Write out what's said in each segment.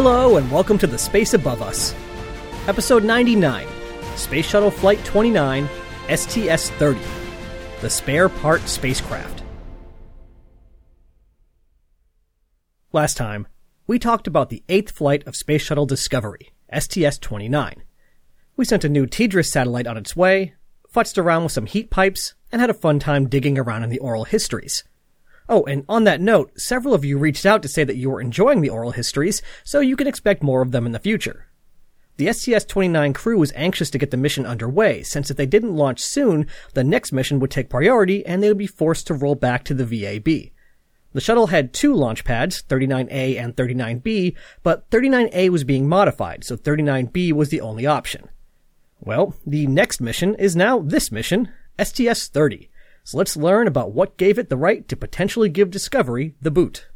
Hello, and welcome to The Space Above Us. Episode 99 Space Shuttle Flight 29 STS 30 The Spare Part Spacecraft. Last time, we talked about the eighth flight of Space Shuttle Discovery, STS 29. We sent a new TDRS satellite on its way, futzed around with some heat pipes, and had a fun time digging around in the oral histories. Oh, and on that note, several of you reached out to say that you were enjoying the oral histories, so you can expect more of them in the future. The STS-29 crew was anxious to get the mission underway, since if they didn't launch soon, the next mission would take priority and they would be forced to roll back to the VAB. The shuttle had two launch pads, 39A and 39B, but 39A was being modified, so 39B was the only option. Well, the next mission is now this mission, STS-30, so let's learn about what gave it the right to potentially give Discovery the boot.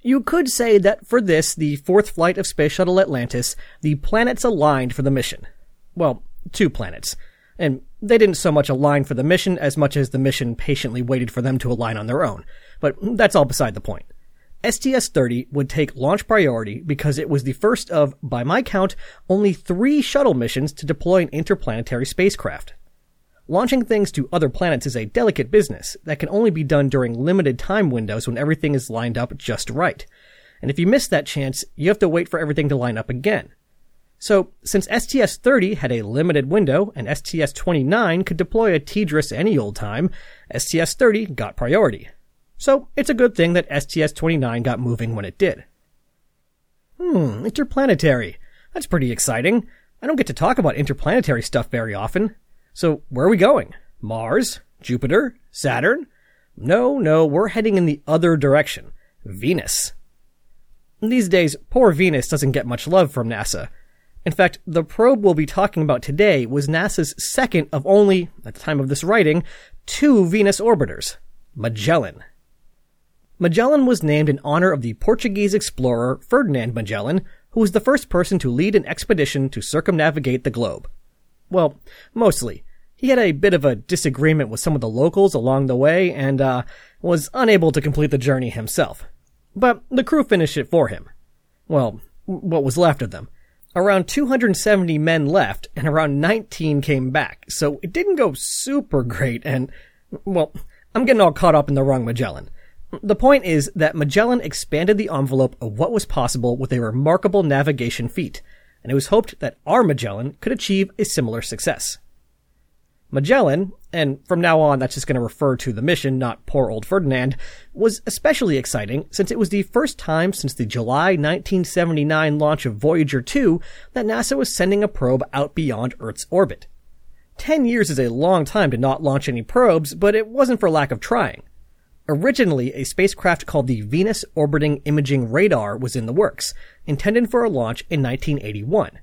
You could say that for this, the fourth flight of Space Shuttle Atlantis, the planets aligned for the mission. Well, two planets. And they didn't so much align for the mission as much as the mission patiently waited for them to align on their own. But that's all beside the point. STS-30 would take launch priority because it was the first of, by my count, only three shuttle missions to deploy an interplanetary spacecraft. Launching things to other planets is a delicate business that can only be done during limited time windows when everything is lined up just right. And if you miss that chance, you have to wait for everything to line up again. So, since STS-30 had a limited window and STS-29 could deploy a TDRS any old time, STS-30 got priority. So, it's a good thing that STS-29 got moving when it did. Hmm, interplanetary. That's pretty exciting. I don't get to talk about interplanetary stuff very often. So where are we going? Mars? Jupiter? Saturn? No, no, we're heading in the other direction. Venus. These days, poor Venus doesn't get much love from NASA. In fact, the probe we'll be talking about today was NASA's second of only, at the time of this writing, two Venus orbiters. Magellan. Magellan was named in honor of the Portuguese explorer Ferdinand Magellan, who was the first person to lead an expedition to circumnavigate the globe. Well, mostly. He had a bit of a disagreement with some of the locals along the way and, uh, was unable to complete the journey himself. But the crew finished it for him. Well, what was left of them. Around 270 men left, and around 19 came back, so it didn't go super great, and, well, I'm getting all caught up in the wrong Magellan. The point is that Magellan expanded the envelope of what was possible with a remarkable navigation feat, and it was hoped that our Magellan could achieve a similar success. Magellan, and from now on that's just going to refer to the mission, not poor old Ferdinand, was especially exciting since it was the first time since the July 1979 launch of Voyager 2 that NASA was sending a probe out beyond Earth's orbit. Ten years is a long time to not launch any probes, but it wasn't for lack of trying. Originally, a spacecraft called the Venus Orbiting Imaging Radar was in the works, intended for a launch in 1981.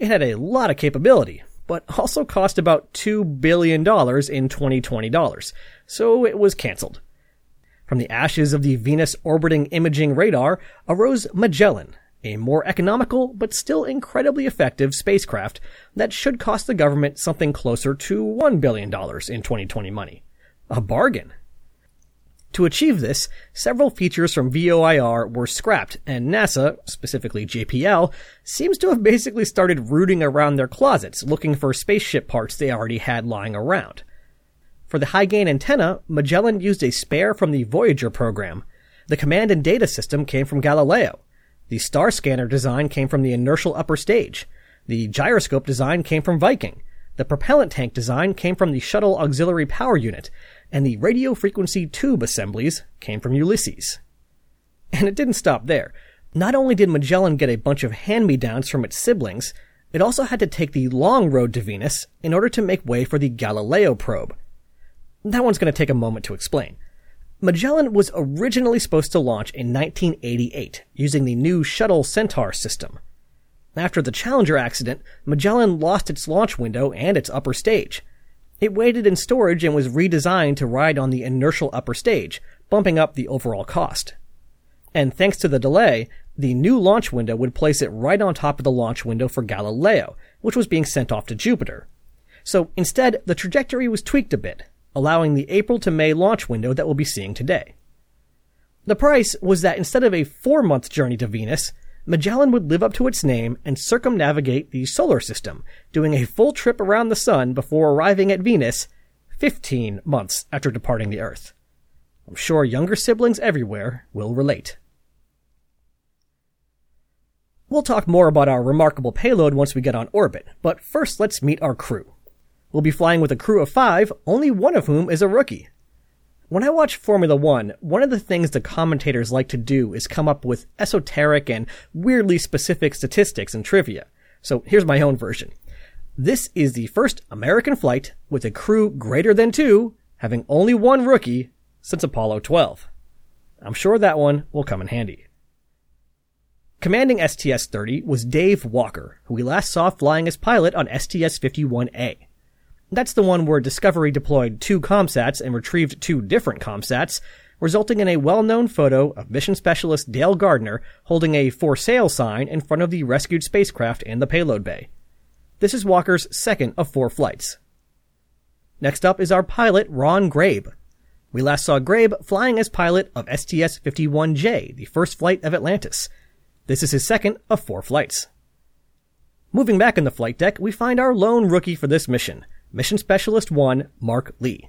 It had a lot of capability, but also cost about $2 billion in 2020 dollars, so it was cancelled. From the ashes of the Venus Orbiting Imaging Radar arose Magellan, a more economical but still incredibly effective spacecraft that should cost the government something closer to $1 billion in 2020 money. A bargain. To achieve this, several features from VOIR were scrapped, and NASA, specifically JPL, seems to have basically started rooting around their closets looking for spaceship parts they already had lying around. For the high gain antenna, Magellan used a spare from the Voyager program. The command and data system came from Galileo. The star scanner design came from the inertial upper stage. The gyroscope design came from Viking. The propellant tank design came from the Shuttle Auxiliary Power Unit, and the radio frequency tube assemblies came from Ulysses. And it didn't stop there. Not only did Magellan get a bunch of hand-me-downs from its siblings, it also had to take the long road to Venus in order to make way for the Galileo probe. That one's going to take a moment to explain. Magellan was originally supposed to launch in 1988 using the new Shuttle Centaur system. After the Challenger accident, Magellan lost its launch window and its upper stage. It waited in storage and was redesigned to ride on the inertial upper stage, bumping up the overall cost. And thanks to the delay, the new launch window would place it right on top of the launch window for Galileo, which was being sent off to Jupiter. So instead, the trajectory was tweaked a bit, allowing the April to May launch window that we'll be seeing today. The price was that instead of a four month journey to Venus, Magellan would live up to its name and circumnavigate the solar system, doing a full trip around the sun before arriving at Venus 15 months after departing the Earth. I'm sure younger siblings everywhere will relate. We'll talk more about our remarkable payload once we get on orbit, but first let's meet our crew. We'll be flying with a crew of five, only one of whom is a rookie. When I watch Formula One, one of the things the commentators like to do is come up with esoteric and weirdly specific statistics and trivia. So here's my own version. This is the first American flight with a crew greater than two, having only one rookie since Apollo 12. I'm sure that one will come in handy. Commanding STS-30 was Dave Walker, who we last saw flying as pilot on STS-51A. That's the one where Discovery deployed two ComSats and retrieved two different ComSats, resulting in a well-known photo of mission specialist Dale Gardner holding a for sale sign in front of the rescued spacecraft in the payload bay. This is Walker's second of four flights. Next up is our pilot, Ron Grabe. We last saw Grabe flying as pilot of STS-51J, the first flight of Atlantis. This is his second of four flights. Moving back in the flight deck, we find our lone rookie for this mission, Mission Specialist 1, Mark Lee.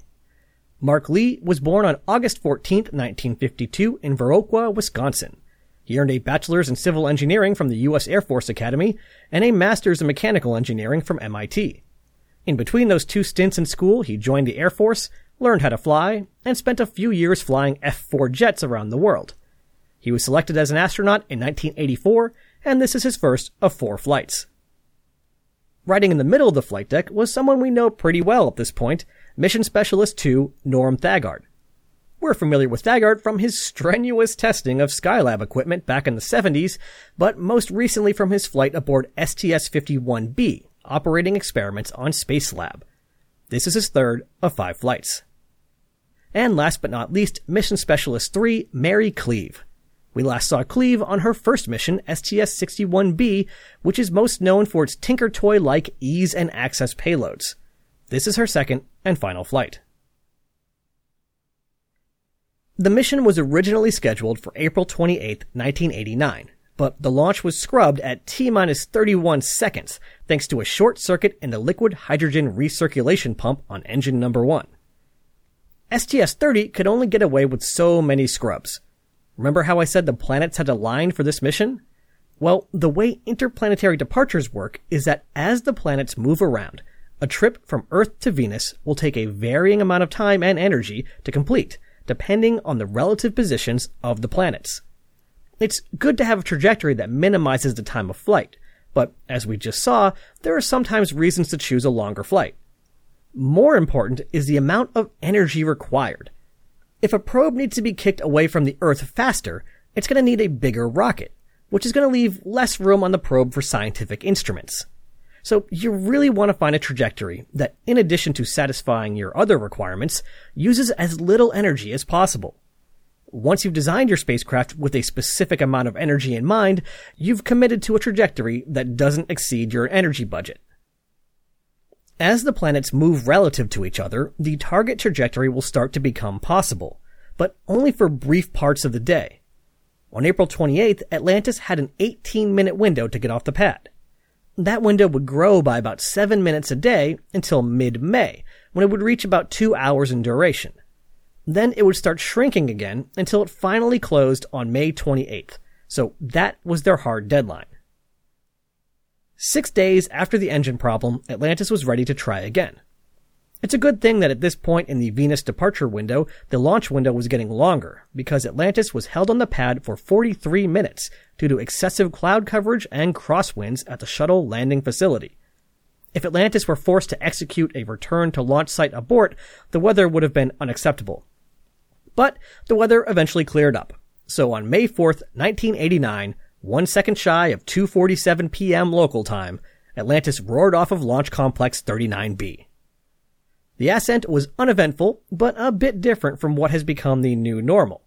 Mark Lee was born on August 14, 1952 in Viroqua, Wisconsin. He earned a bachelor's in civil engineering from the U.S. Air Force Academy and a master's in mechanical engineering from MIT. In between those two stints in school, he joined the Air Force, learned how to fly, and spent a few years flying F-4 jets around the world. He was selected as an astronaut in 1984, and this is his first of four flights. Riding in the middle of the flight deck was someone we know pretty well at this point, Mission Specialist 2, Norm Thagard. We're familiar with Thagard from his strenuous testing of Skylab equipment back in the 70s, but most recently from his flight aboard STS-51B, operating experiments on Spacelab. This is his third of five flights. And last but not least, Mission Specialist 3, Mary Cleave. We last saw Cleave on her first mission, STS-61B, which is most known for its Tinker Toy-like ease and access payloads. This is her second and final flight. The mission was originally scheduled for April 28, 1989, but the launch was scrubbed at T-minus 31 seconds thanks to a short circuit in the liquid hydrogen recirculation pump on engine number 1. STS-30 could only get away with so many scrubs, Remember how I said the planets had aligned for this mission? Well, the way interplanetary departures work is that as the planets move around, a trip from Earth to Venus will take a varying amount of time and energy to complete, depending on the relative positions of the planets. It's good to have a trajectory that minimizes the time of flight, but as we just saw, there are sometimes reasons to choose a longer flight. More important is the amount of energy required. If a probe needs to be kicked away from the Earth faster, it's going to need a bigger rocket, which is going to leave less room on the probe for scientific instruments. So you really want to find a trajectory that, in addition to satisfying your other requirements, uses as little energy as possible. Once you've designed your spacecraft with a specific amount of energy in mind, you've committed to a trajectory that doesn't exceed your energy budget. As the planets move relative to each other, the target trajectory will start to become possible, but only for brief parts of the day. On April 28th, Atlantis had an 18 minute window to get off the pad. That window would grow by about 7 minutes a day until mid-May, when it would reach about 2 hours in duration. Then it would start shrinking again until it finally closed on May 28th. So that was their hard deadline. Six days after the engine problem, Atlantis was ready to try again. It's a good thing that at this point in the Venus departure window, the launch window was getting longer, because Atlantis was held on the pad for 43 minutes due to excessive cloud coverage and crosswinds at the shuttle landing facility. If Atlantis were forced to execute a return to launch site abort, the weather would have been unacceptable. But the weather eventually cleared up. So on May 4th, 1989, one second shy of 2:47 p.m. local time, Atlantis roared off of Launch Complex 39B. The ascent was uneventful, but a bit different from what has become the new normal.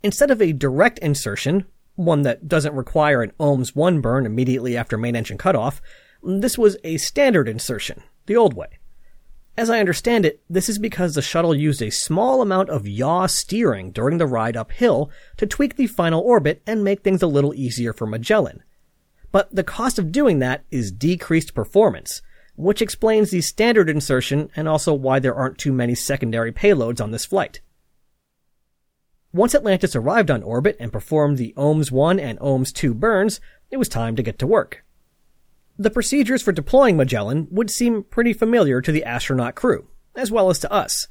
Instead of a direct insertion, one that doesn't require an OMS 1 burn immediately after main engine cutoff, this was a standard insertion, the old way. As I understand it, this is because the shuttle used a small amount of yaw steering during the ride uphill to tweak the final orbit and make things a little easier for Magellan. But the cost of doing that is decreased performance, which explains the standard insertion and also why there aren't too many secondary payloads on this flight. Once Atlantis arrived on orbit and performed the OMS 1 and OMS 2 burns, it was time to get to work. The procedures for deploying Magellan would seem pretty familiar to the astronaut crew, as well as to us.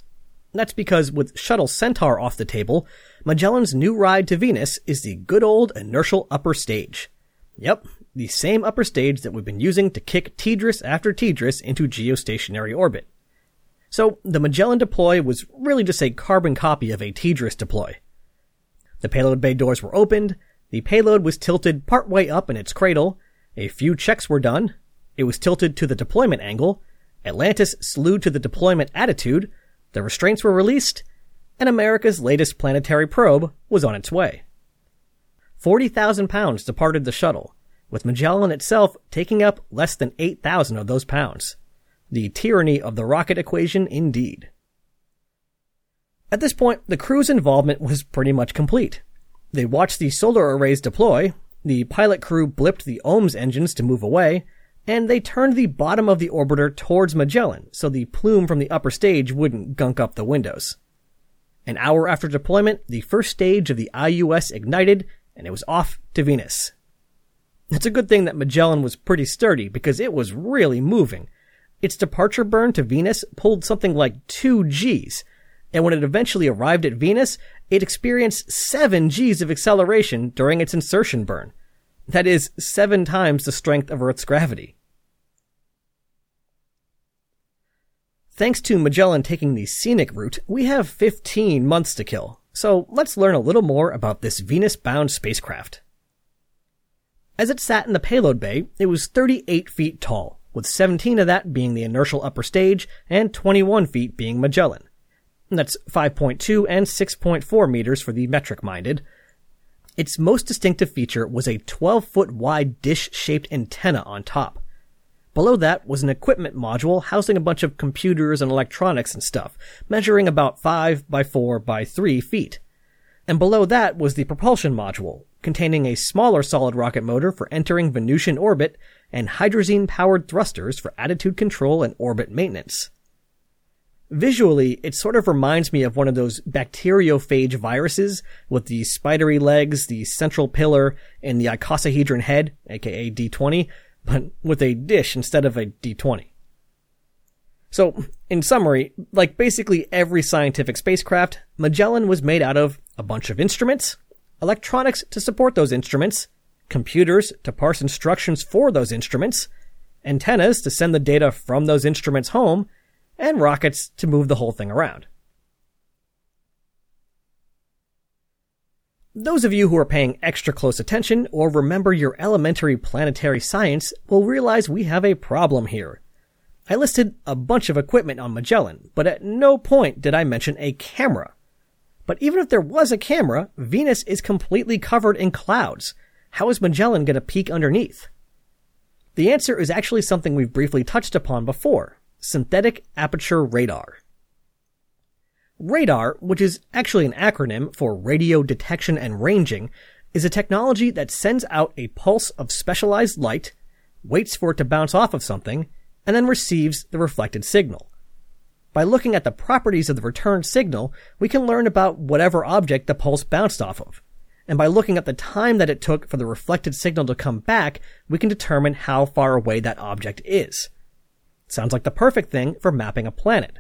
That's because with Shuttle Centaur off the table, Magellan's new ride to Venus is the good old inertial upper stage. Yep, the same upper stage that we've been using to kick TDRS after TDRS into geostationary orbit. So the Magellan deploy was really just a carbon copy of a TDRS deploy. The payload bay doors were opened, the payload was tilted partway up in its cradle, a few checks were done. It was tilted to the deployment angle. Atlantis slewed to the deployment attitude. The restraints were released, and America's latest planetary probe was on its way. 40,000 pounds departed the shuttle, with Magellan itself taking up less than 8,000 of those pounds. The tyranny of the rocket equation indeed. At this point, the crew's involvement was pretty much complete. They watched the solar arrays deploy, the pilot crew blipped the OMS engines to move away, and they turned the bottom of the orbiter towards Magellan so the plume from the upper stage wouldn't gunk up the windows. An hour after deployment, the first stage of the IUS ignited and it was off to Venus. It's a good thing that Magellan was pretty sturdy because it was really moving. Its departure burn to Venus pulled something like 2 Gs, and when it eventually arrived at Venus, it experienced 7 Gs of acceleration during its insertion burn. That is seven times the strength of Earth's gravity. Thanks to Magellan taking the scenic route, we have 15 months to kill. So let's learn a little more about this Venus-bound spacecraft. As it sat in the payload bay, it was 38 feet tall, with 17 of that being the inertial upper stage and 21 feet being Magellan. That's 5.2 and 6.4 meters for the metric minded, its most distinctive feature was a 12 foot wide dish shaped antenna on top. Below that was an equipment module housing a bunch of computers and electronics and stuff, measuring about 5 by 4 by 3 feet. And below that was the propulsion module, containing a smaller solid rocket motor for entering Venusian orbit and hydrazine powered thrusters for attitude control and orbit maintenance. Visually, it sort of reminds me of one of those bacteriophage viruses with the spidery legs, the central pillar, and the icosahedron head, aka D20, but with a dish instead of a D20. So, in summary, like basically every scientific spacecraft, Magellan was made out of a bunch of instruments, electronics to support those instruments, computers to parse instructions for those instruments, antennas to send the data from those instruments home, and rockets to move the whole thing around. Those of you who are paying extra close attention or remember your elementary planetary science will realize we have a problem here. I listed a bunch of equipment on Magellan, but at no point did I mention a camera. But even if there was a camera, Venus is completely covered in clouds. How is Magellan going to peek underneath? The answer is actually something we've briefly touched upon before, synthetic aperture radar. Radar, which is actually an acronym for radio detection and ranging, is a technology that sends out a pulse of specialized light, waits for it to bounce off of something, and then receives the reflected signal. By looking at the properties of the returned signal, we can learn about whatever object the pulse bounced off of. And by looking at the time that it took for the reflected signal to come back, we can determine how far away that object is. Sounds like the perfect thing for mapping a planet.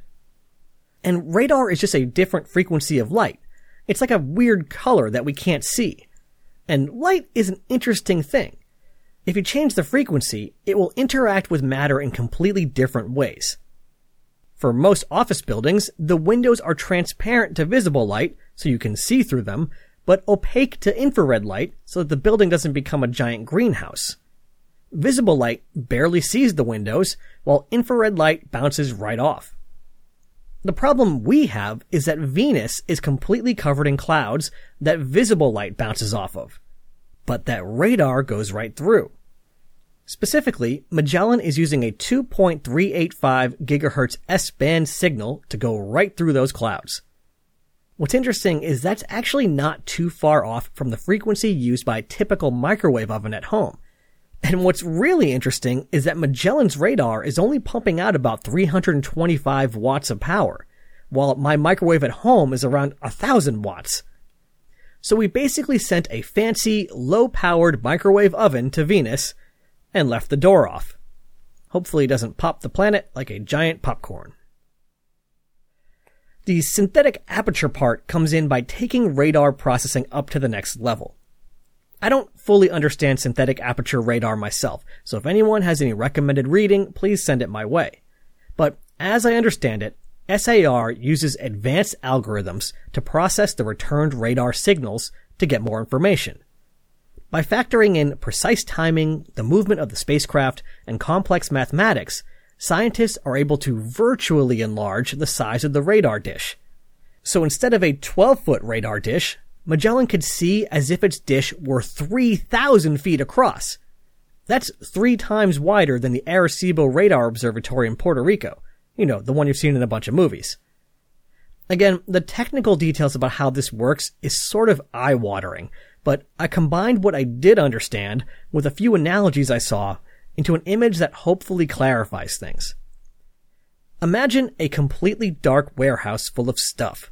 And radar is just a different frequency of light. It's like a weird color that we can't see. And light is an interesting thing. If you change the frequency, it will interact with matter in completely different ways. For most office buildings, the windows are transparent to visible light, so you can see through them, but opaque to infrared light, so that the building doesn't become a giant greenhouse. Visible light barely sees the windows, while infrared light bounces right off. The problem we have is that Venus is completely covered in clouds that visible light bounces off of, but that radar goes right through. Specifically, Magellan is using a 2.385 gigahertz S-band signal to go right through those clouds. What's interesting is that's actually not too far off from the frequency used by a typical microwave oven at home. And what's really interesting is that Magellan's radar is only pumping out about 325 watts of power, while my microwave at home is around 1000 watts. So we basically sent a fancy, low-powered microwave oven to Venus and left the door off. Hopefully it doesn't pop the planet like a giant popcorn. The synthetic aperture part comes in by taking radar processing up to the next level. I don't fully understand synthetic aperture radar myself, so if anyone has any recommended reading, please send it my way. But as I understand it, SAR uses advanced algorithms to process the returned radar signals to get more information. By factoring in precise timing, the movement of the spacecraft, and complex mathematics, scientists are able to virtually enlarge the size of the radar dish. So instead of a 12 foot radar dish, Magellan could see as if its dish were 3,000 feet across. That's three times wider than the Arecibo Radar Observatory in Puerto Rico. You know, the one you've seen in a bunch of movies. Again, the technical details about how this works is sort of eye-watering, but I combined what I did understand with a few analogies I saw into an image that hopefully clarifies things. Imagine a completely dark warehouse full of stuff.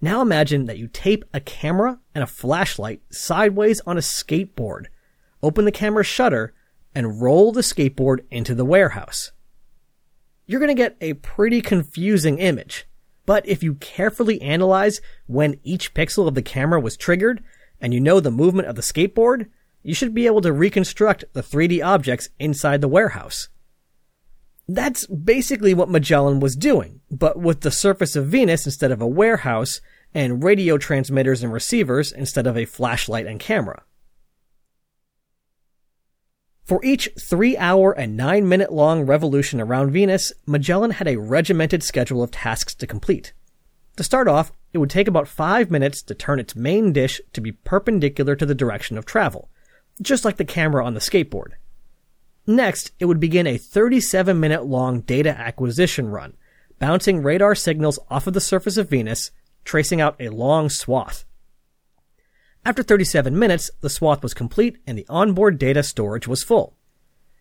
Now imagine that you tape a camera and a flashlight sideways on a skateboard, open the camera shutter, and roll the skateboard into the warehouse. You're gonna get a pretty confusing image, but if you carefully analyze when each pixel of the camera was triggered, and you know the movement of the skateboard, you should be able to reconstruct the 3D objects inside the warehouse. That's basically what Magellan was doing, but with the surface of Venus instead of a warehouse, and radio transmitters and receivers instead of a flashlight and camera. For each three hour and nine minute long revolution around Venus, Magellan had a regimented schedule of tasks to complete. To start off, it would take about five minutes to turn its main dish to be perpendicular to the direction of travel, just like the camera on the skateboard. Next, it would begin a 37 minute long data acquisition run, bouncing radar signals off of the surface of Venus, tracing out a long swath. After 37 minutes, the swath was complete and the onboard data storage was full.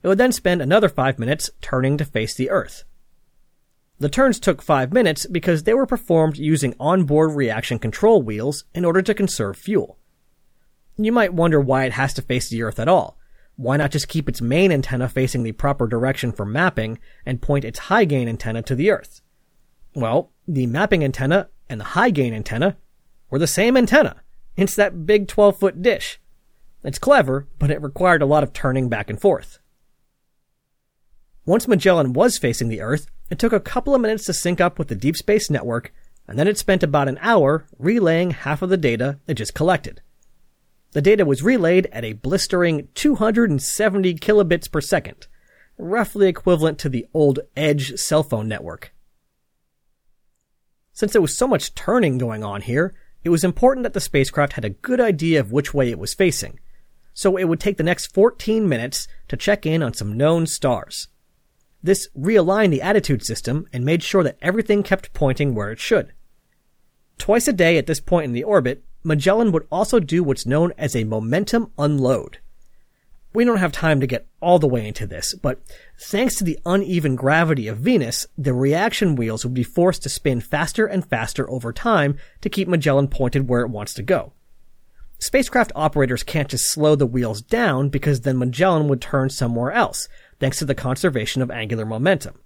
It would then spend another five minutes turning to face the Earth. The turns took five minutes because they were performed using onboard reaction control wheels in order to conserve fuel. You might wonder why it has to face the Earth at all. Why not just keep its main antenna facing the proper direction for mapping and point its high gain antenna to the Earth? Well, the mapping antenna and the high gain antenna were the same antenna. It's that big 12 foot dish. It's clever, but it required a lot of turning back and forth. Once Magellan was facing the Earth, it took a couple of minutes to sync up with the Deep Space Network, and then it spent about an hour relaying half of the data it just collected. The data was relayed at a blistering 270 kilobits per second, roughly equivalent to the old Edge cell phone network. Since there was so much turning going on here, it was important that the spacecraft had a good idea of which way it was facing, so it would take the next 14 minutes to check in on some known stars. This realigned the attitude system and made sure that everything kept pointing where it should. Twice a day at this point in the orbit, Magellan would also do what's known as a momentum unload. We don't have time to get all the way into this, but thanks to the uneven gravity of Venus, the reaction wheels would be forced to spin faster and faster over time to keep Magellan pointed where it wants to go. Spacecraft operators can't just slow the wheels down because then Magellan would turn somewhere else, thanks to the conservation of angular momentum.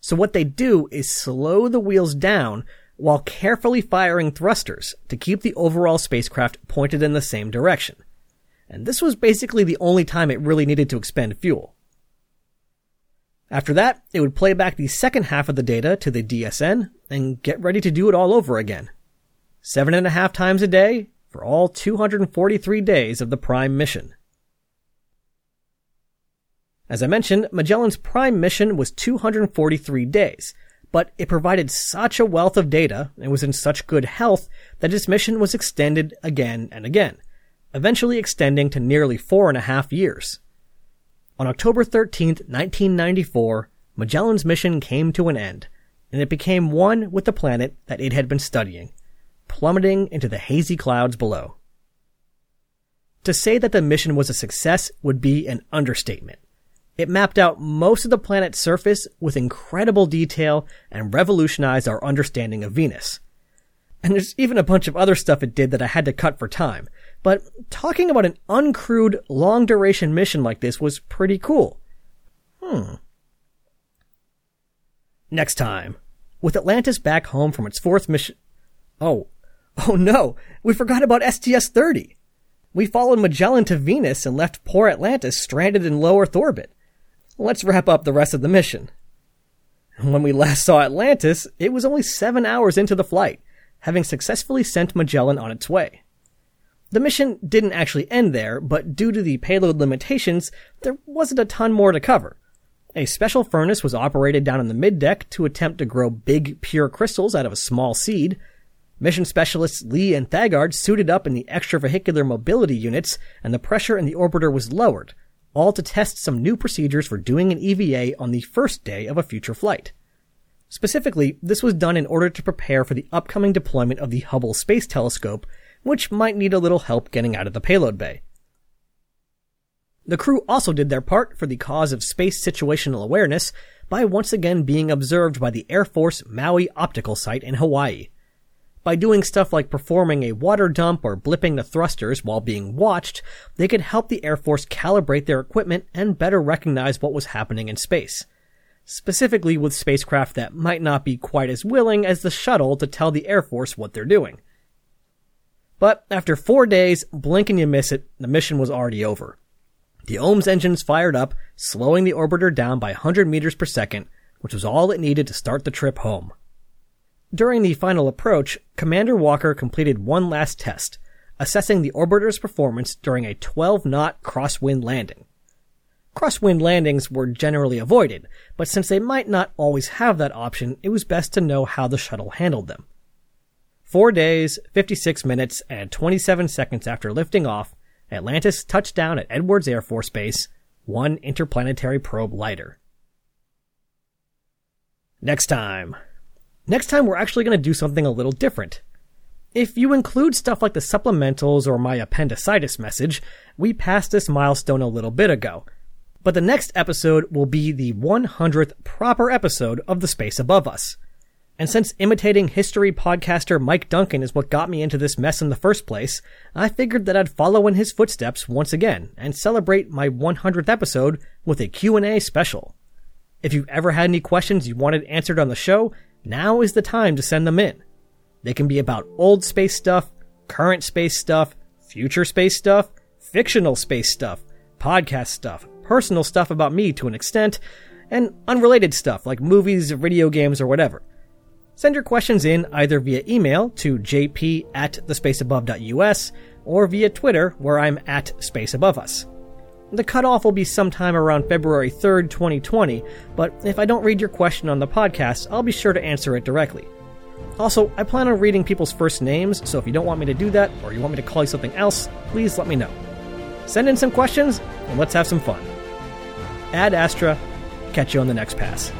So what they do is slow the wheels down while carefully firing thrusters to keep the overall spacecraft pointed in the same direction. And this was basically the only time it really needed to expend fuel. After that, it would play back the second half of the data to the DSN and get ready to do it all over again. Seven and a half times a day for all 243 days of the Prime mission. As I mentioned, Magellan's prime mission was 243 days, but it provided such a wealth of data and was in such good health that its mission was extended again and again, eventually extending to nearly four and a half years. On October 13, 1994, Magellan's mission came to an end, and it became one with the planet that it had been studying, plummeting into the hazy clouds below. To say that the mission was a success would be an understatement. It mapped out most of the planet's surface with incredible detail and revolutionized our understanding of Venus. And there's even a bunch of other stuff it did that I had to cut for time. But talking about an uncrewed, long duration mission like this was pretty cool. Hmm. Next time. With Atlantis back home from its fourth mission. Oh. Oh no! We forgot about STS 30! We followed Magellan to Venus and left poor Atlantis stranded in low Earth orbit. Let's wrap up the rest of the mission. When we last saw Atlantis, it was only seven hours into the flight, having successfully sent Magellan on its way. The mission didn't actually end there, but due to the payload limitations, there wasn't a ton more to cover. A special furnace was operated down in the middeck to attempt to grow big, pure crystals out of a small seed. Mission specialists Lee and Thagard suited up in the extravehicular mobility units, and the pressure in the orbiter was lowered, all to test some new procedures for doing an EVA on the first day of a future flight. Specifically, this was done in order to prepare for the upcoming deployment of the Hubble Space Telescope, which might need a little help getting out of the payload bay. The crew also did their part for the cause of space situational awareness by once again being observed by the Air Force Maui Optical Site in Hawaii. By doing stuff like performing a water dump or blipping the thrusters while being watched, they could help the Air Force calibrate their equipment and better recognize what was happening in space. Specifically with spacecraft that might not be quite as willing as the shuttle to tell the Air Force what they're doing. But after four days, blink and you miss it, the mission was already over. The OMS engines fired up, slowing the orbiter down by 100 meters per second, which was all it needed to start the trip home. During the final approach, Commander Walker completed one last test, assessing the orbiter's performance during a 12 knot crosswind landing. Crosswind landings were generally avoided, but since they might not always have that option, it was best to know how the shuttle handled them. Four days, 56 minutes, and 27 seconds after lifting off, Atlantis touched down at Edwards Air Force Base, one interplanetary probe lighter. Next time. Next time, we're actually going to do something a little different. If you include stuff like the supplementals or my appendicitis message, we passed this milestone a little bit ago. But the next episode will be the 100th proper episode of The Space Above Us. And since imitating history podcaster Mike Duncan is what got me into this mess in the first place, I figured that I'd follow in his footsteps once again and celebrate my 100th episode with a Q&A special. If you've ever had any questions you wanted answered on the show, now is the time to send them in. They can be about old space stuff, current space stuff, future space stuff, fictional space stuff, podcast stuff, personal stuff about me to an extent, and unrelated stuff like movies, video games, or whatever. Send your questions in either via email to jp at thespaceabove.us or via Twitter where I'm at spaceaboveus. The cutoff will be sometime around February 3rd, 2020, but if I don't read your question on the podcast, I'll be sure to answer it directly. Also, I plan on reading people's first names, so if you don't want me to do that, or you want me to call you something else, please let me know. Send in some questions, and let's have some fun. Ad Astra, catch you on the next pass.